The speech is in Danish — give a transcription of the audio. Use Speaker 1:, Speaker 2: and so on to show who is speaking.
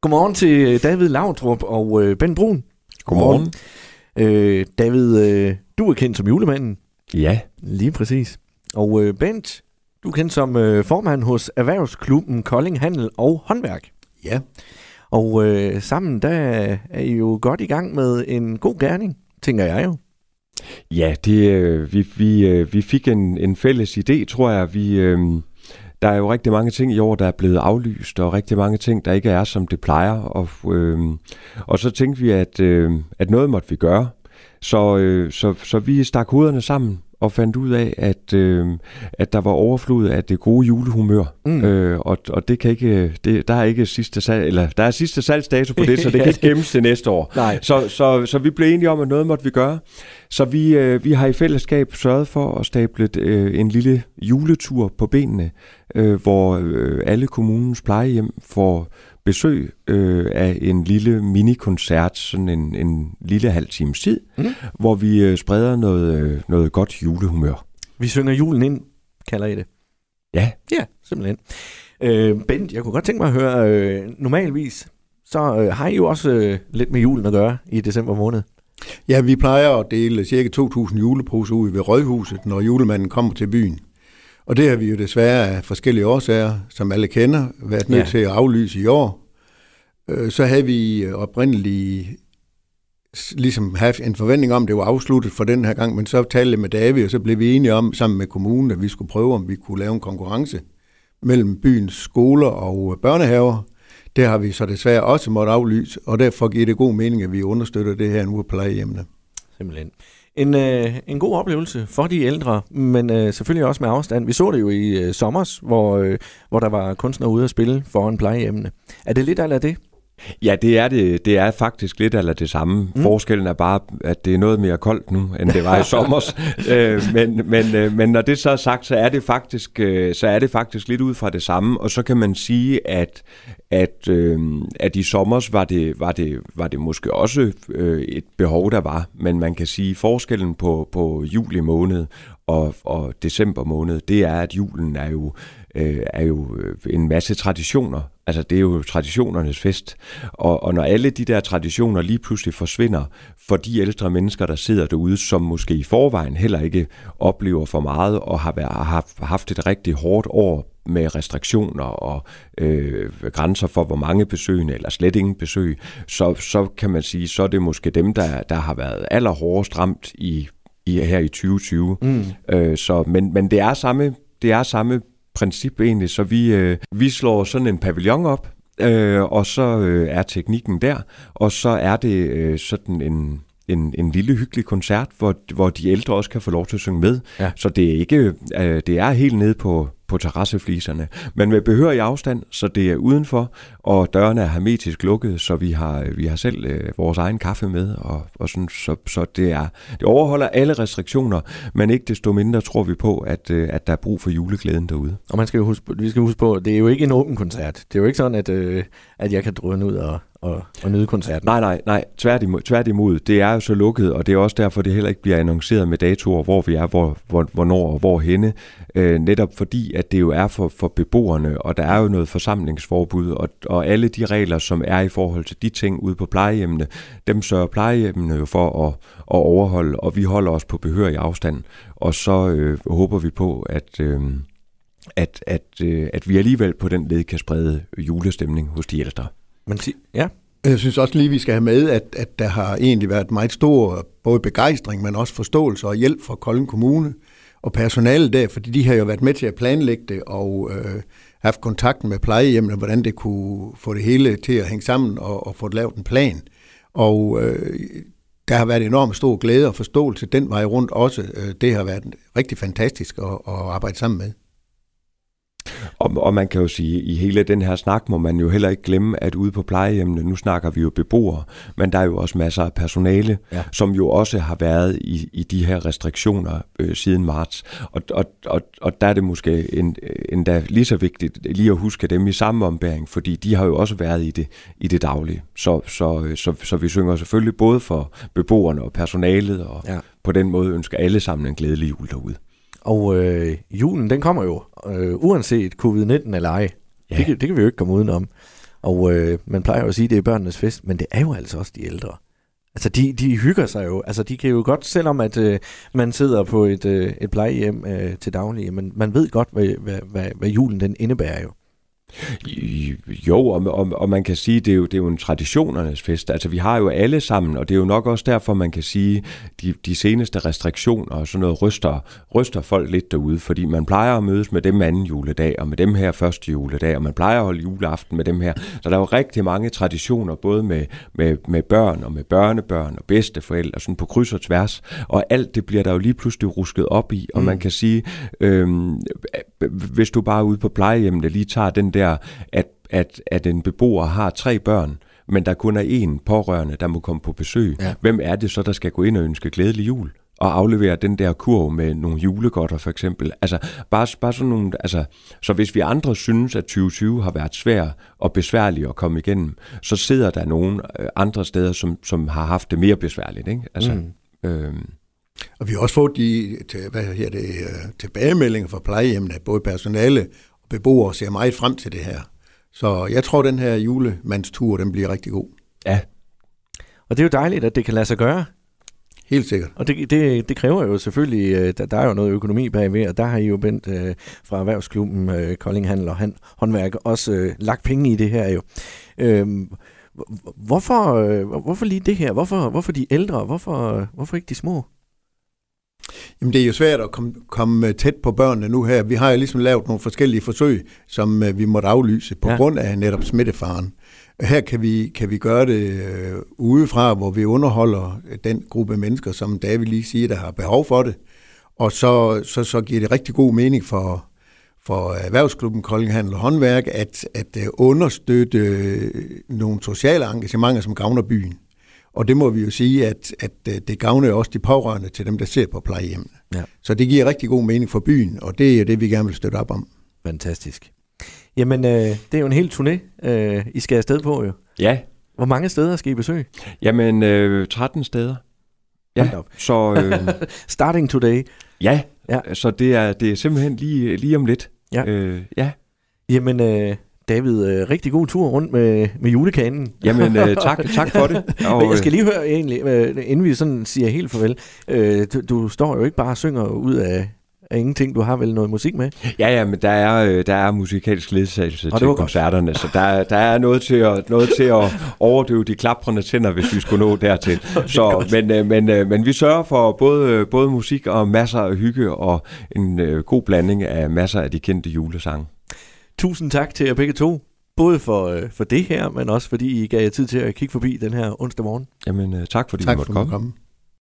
Speaker 1: Godmorgen til David Lautrup og øh, Ben Brun.
Speaker 2: Godmorgen.
Speaker 1: Øh, David, øh, du er kendt som julemanden.
Speaker 2: Ja.
Speaker 1: Lige præcis. Og øh, Bent, du er kendt som øh, formand hos Erhvervsklubben Kolding Handel og Håndværk.
Speaker 3: Ja.
Speaker 1: Og øh, sammen, der er I jo godt i gang med en god gerning, tænker jeg jo.
Speaker 2: Ja, det, øh, vi, vi, øh, vi fik en, en fælles idé, tror jeg. Vi, øh, der er jo rigtig mange ting i år, der er blevet aflyst, og rigtig mange ting, der ikke er, som det plejer. Og, øh, og så tænkte vi, at, øh, at noget måtte vi gøre. Så, øh, så, så vi stak hovederne sammen og fandt ud af, at, øh, at der var overflod af det gode julehumør. Mm. Øh, og, og det kan ikke, det, der er ikke sidste salg, eller der er sidste salgsdato på det, så det kan ikke gemmes til næste år.
Speaker 1: Nej.
Speaker 2: Så, så, så vi blev enige om, at noget måtte vi gøre. Så vi, øh, vi har i fællesskab sørget for at stable øh, en lille juletur på benene, øh, hvor øh, alle kommunens plejehjem får besøg øh, af en lille minikoncert, sådan en, en lille halv times tid, mm. hvor vi øh, spreder noget, øh, noget godt julehumør.
Speaker 1: Vi synger julen ind, kalder I det.
Speaker 2: Ja.
Speaker 1: Ja, simpelthen. Øh, Bent, jeg kunne godt tænke mig at høre, øh, normalvis, så øh, har I jo også øh, lidt med julen at gøre i december måned.
Speaker 3: Ja, vi plejer at dele ca. 2.000 juleposer ud ved Rødhuset, når julemanden kommer til byen. Og det har vi jo desværre af forskellige årsager, som alle kender, været nødt
Speaker 1: Ja.
Speaker 3: til at aflyse i år. Øh, Så havde vi oprindeligt ligesom haft en forventning om, at det var afsluttet for den her gang, men så talte jeg med David, og så blev vi enige om sammen med kommunen, at vi skulle prøve, om vi kunne lave en konkurrence mellem byens skoler og øh, børnehaver. Det har vi så desværre også måtte aflyse, og derfor giver det god mening, at vi understøtter det her nu på plejehjemmene.
Speaker 1: Simpelthen. En, øh, en god oplevelse for de ældre, men øh, selvfølgelig også med afstand. Vi så det jo i øh, sommers, hvor, øh, hvor der var kunstnere ude at spille foran plejehjemmene. Er det lidt af det?
Speaker 2: Ja, det er det. Det er faktisk lidt eller det samme.
Speaker 1: Mm.
Speaker 2: Forskellen er bare, at det er noget mere koldt nu, end det var i sommer. øh, men, men, øh, men når det så er sagt, så er det faktisk, øh, så er det faktisk lidt ud fra det samme. Og så kan man sige, at, at, øh, at i sommer var det, var, det, var det måske også øh, et behov, der var. Men man kan sige, forskellen på, på juli måned og, og december måned, det er, at julen er jo, øh, er jo øh, en masse traditioner. Altså, det er jo traditionernes fest. Og, og når alle de der traditioner lige pludselig forsvinder for de ældre mennesker, der sidder derude, som måske i forvejen heller ikke oplever for meget og har, været, har haft, haft et rigtig hårdt år med restriktioner og øh, grænser for, hvor mange besøgende, eller slet ingen besøg, så, så kan man sige, så er det måske dem, der, der har været allerhårdest ramt i, i, her i 2020.
Speaker 1: Mm.
Speaker 2: Øh, så, men, men det er samme, det er samme princip egentlig, så vi, øh, vi slår sådan en pavillon op, øh, og så øh, er teknikken der, og så er det øh, sådan en, en, en lille hyggelig koncert, hvor, hvor de ældre også kan få lov til at synge med.
Speaker 1: Ja.
Speaker 2: Så det er ikke, øh, det er helt nede på, på terrassefliserne, men med behørig afstand, så det er udenfor, og dørene er hermetisk lukket, så vi har, vi har selv øh, vores egen kaffe med, og, og sådan, så, så det, er, det overholder alle restriktioner, men ikke desto mindre tror vi på, at, øh, at der er brug for juleglæden derude.
Speaker 1: Og man skal jo huske, vi skal huske på, det er jo ikke en åben koncert. Det er jo ikke sådan, at, øh, at jeg kan drøne ud og, og, og nyde koncerten.
Speaker 2: Nej, nej, nej, tværtimod, tværtimod. Det er jo så lukket, og det er også derfor, det heller ikke bliver annonceret med datoer, hvor vi er, hvor, hvor, hvornår og hvor henne. Øh, netop fordi, at det jo er for, for beboerne, og der er jo noget forsamlingsforbud, og, og alle de regler, som er i forhold til de ting ude på plejehjemmene, dem sørger plejehjemmene jo for at, at overholde, og vi holder os på behørig afstand. Og så øh, håber vi på, at... Øh, at, at, øh, at vi alligevel på den led kan sprede julestemning hos de ældre.
Speaker 1: Men ja,
Speaker 3: Jeg synes også lige, vi skal have med, at, at der har egentlig været meget stor både begejstring, men også forståelse og hjælp fra Kolding Kommune og personalet der, fordi de har jo været med til at planlægge det og øh, haft kontakten med plejehjemmene, hvordan det kunne få det hele til at hænge sammen og, og få lavet en plan. Og øh, der har været enormt stor glæde og forståelse den vej rundt også. Øh, Det har været rigtig fantastisk at, at arbejde sammen med.
Speaker 2: Og, og man kan jo sige, at i hele den her snak må man jo heller ikke glemme, at ude på plejehjemmene, nu snakker vi jo beboere, men der er jo også masser af personale,
Speaker 1: Ja.
Speaker 2: som jo også har været i, i de her restriktioner øh, siden marts. Og, og, og, og der er det måske en, endda lige så vigtigt lige at huske dem i samme ombæring, fordi de har jo også været i det, i det daglige. Så, så, så, så vi synger selvfølgelig både for beboerne og personalet, og
Speaker 1: ja.
Speaker 2: på den måde ønsker alle sammen en glædelig jul derude.
Speaker 1: Og øh, julen, den kommer jo, øh, uanset covid-19 eller ej.
Speaker 2: Ja.
Speaker 1: Det, kan, det kan vi jo ikke komme udenom. Og øh, man plejer jo at sige, at det er børnenes fest, men det er jo altså også de ældre. Altså, de, de hygger sig jo. Altså, de kan jo godt, selvom at øh, man sidder på et, øh, et plejehjem øh, til daglig, men man ved godt, hvad, hvad, hvad, hvad julen den indebærer jo.
Speaker 2: Jo, og, og, og man kan sige, det er, jo, det er jo en traditionernes fest. Altså, vi har jo alle sammen, og det er jo nok også derfor, man kan sige, de, de seneste restriktioner og sådan noget ryster, ryster folk lidt derude, fordi man plejer at mødes med dem anden juledag, og med dem her første juledag, og man plejer at holde juleaften med dem her. Så der er jo rigtig mange traditioner, både med, med, med børn og med børnebørn og bedsteforældre, sådan på kryds og tværs, og alt det bliver der jo lige pludselig rusket op i, og mm. man kan sige, øhm, hvis du bare er ude på plejehjemmet lige tager den der, at, at, at en beboer har tre børn, men der kun er én pårørende, der må komme på besøg. Ja. Hvem er det så, der skal gå ind og ønske glædelig jul? og aflevere den der kurv med nogle julegodter for eksempel. Altså bare, bare sådan nogle, altså, så hvis vi andre synes, at 2020 har været svær og besværlig at komme igennem, så sidder der nogle øh, andre steder, som, som har haft det mere besværligt. Ikke? Altså, mm. øhm.
Speaker 3: Og vi har også fået de hvad her det, øh, tilbagemeldinger fra plejehjemmene, både personale beboere ser meget frem til det her. Så jeg tror, den her julemandstur, den bliver rigtig god.
Speaker 1: Ja. Og det er jo dejligt, at det kan lade sig gøre.
Speaker 3: Helt sikkert.
Speaker 1: Og det, det, det kræver jo selvfølgelig, øh, der, der er jo noget økonomi bagved, og der har I jo Bent øh, fra Erhvervsklubben øh, Kolding Handel og Han, Håndværk også øh, lagt penge i det her jo. Øhm, hvorfor, øh, hvorfor lige det her? Hvorfor, hvorfor de ældre? Hvorfor, hvorfor ikke de små?
Speaker 3: Jamen, det er jo svært at komme, komme tæt på børnene nu her. Vi har jo ligesom lavet nogle forskellige forsøg, som uh, vi måtte aflyse på ja. grund af netop smittefaren. Her kan vi, kan vi gøre det uh, udefra, hvor vi underholder den gruppe mennesker, som David lige siger, der har behov for det. Og så, så, så giver det rigtig god mening for, for Erhvervsklubben Kolding Handel og Håndværk at, at uh, understøtte nogle sociale engagementer, som gavner byen. Og det må vi jo sige, at, at øh, det gavner også de pårørende til dem, der ser på plejehjemmene. Ja. Så det giver rigtig god mening for byen, og det er det, vi gerne vil støtte op om.
Speaker 1: Fantastisk. Jamen, øh, det er jo en hel turné, øh, I skal afsted på jo.
Speaker 2: Ja.
Speaker 1: Hvor mange steder skal I besøge?
Speaker 2: Jamen, øh, 13 steder. Ja, så... Øh,
Speaker 1: Starting today.
Speaker 2: Ja, ja, så det er, det er simpelthen lige, lige om lidt.
Speaker 1: Ja. Øh, ja. Jamen, øh, David, øh, rigtig god tur rundt med, med julekanen.
Speaker 2: Jamen, øh, tak, tak for det.
Speaker 1: Og, Men jeg skal lige høre egentlig, øh, inden vi sådan siger helt farvel. Øh, du, du står jo ikke bare og synger ud af, af ingenting. Du har vel noget musik med?
Speaker 2: Ja, ja, men der er, øh, der er musikalsk ledsagelse til koncerterne, så der, der er noget til, at, noget til at overdøve de klaprende tænder, hvis vi skulle nå dertil. Så, men, øh, men, men vi sørger for både, både musik og masser af hygge og en god blanding af masser af de kendte julesange.
Speaker 1: Tusind tak til jer begge to. Både for, øh, for det her, men også fordi I gav jer tid til at kigge forbi den her onsdag morgen.
Speaker 2: Jamen, øh, tak fordi tak I måtte for komme. komme.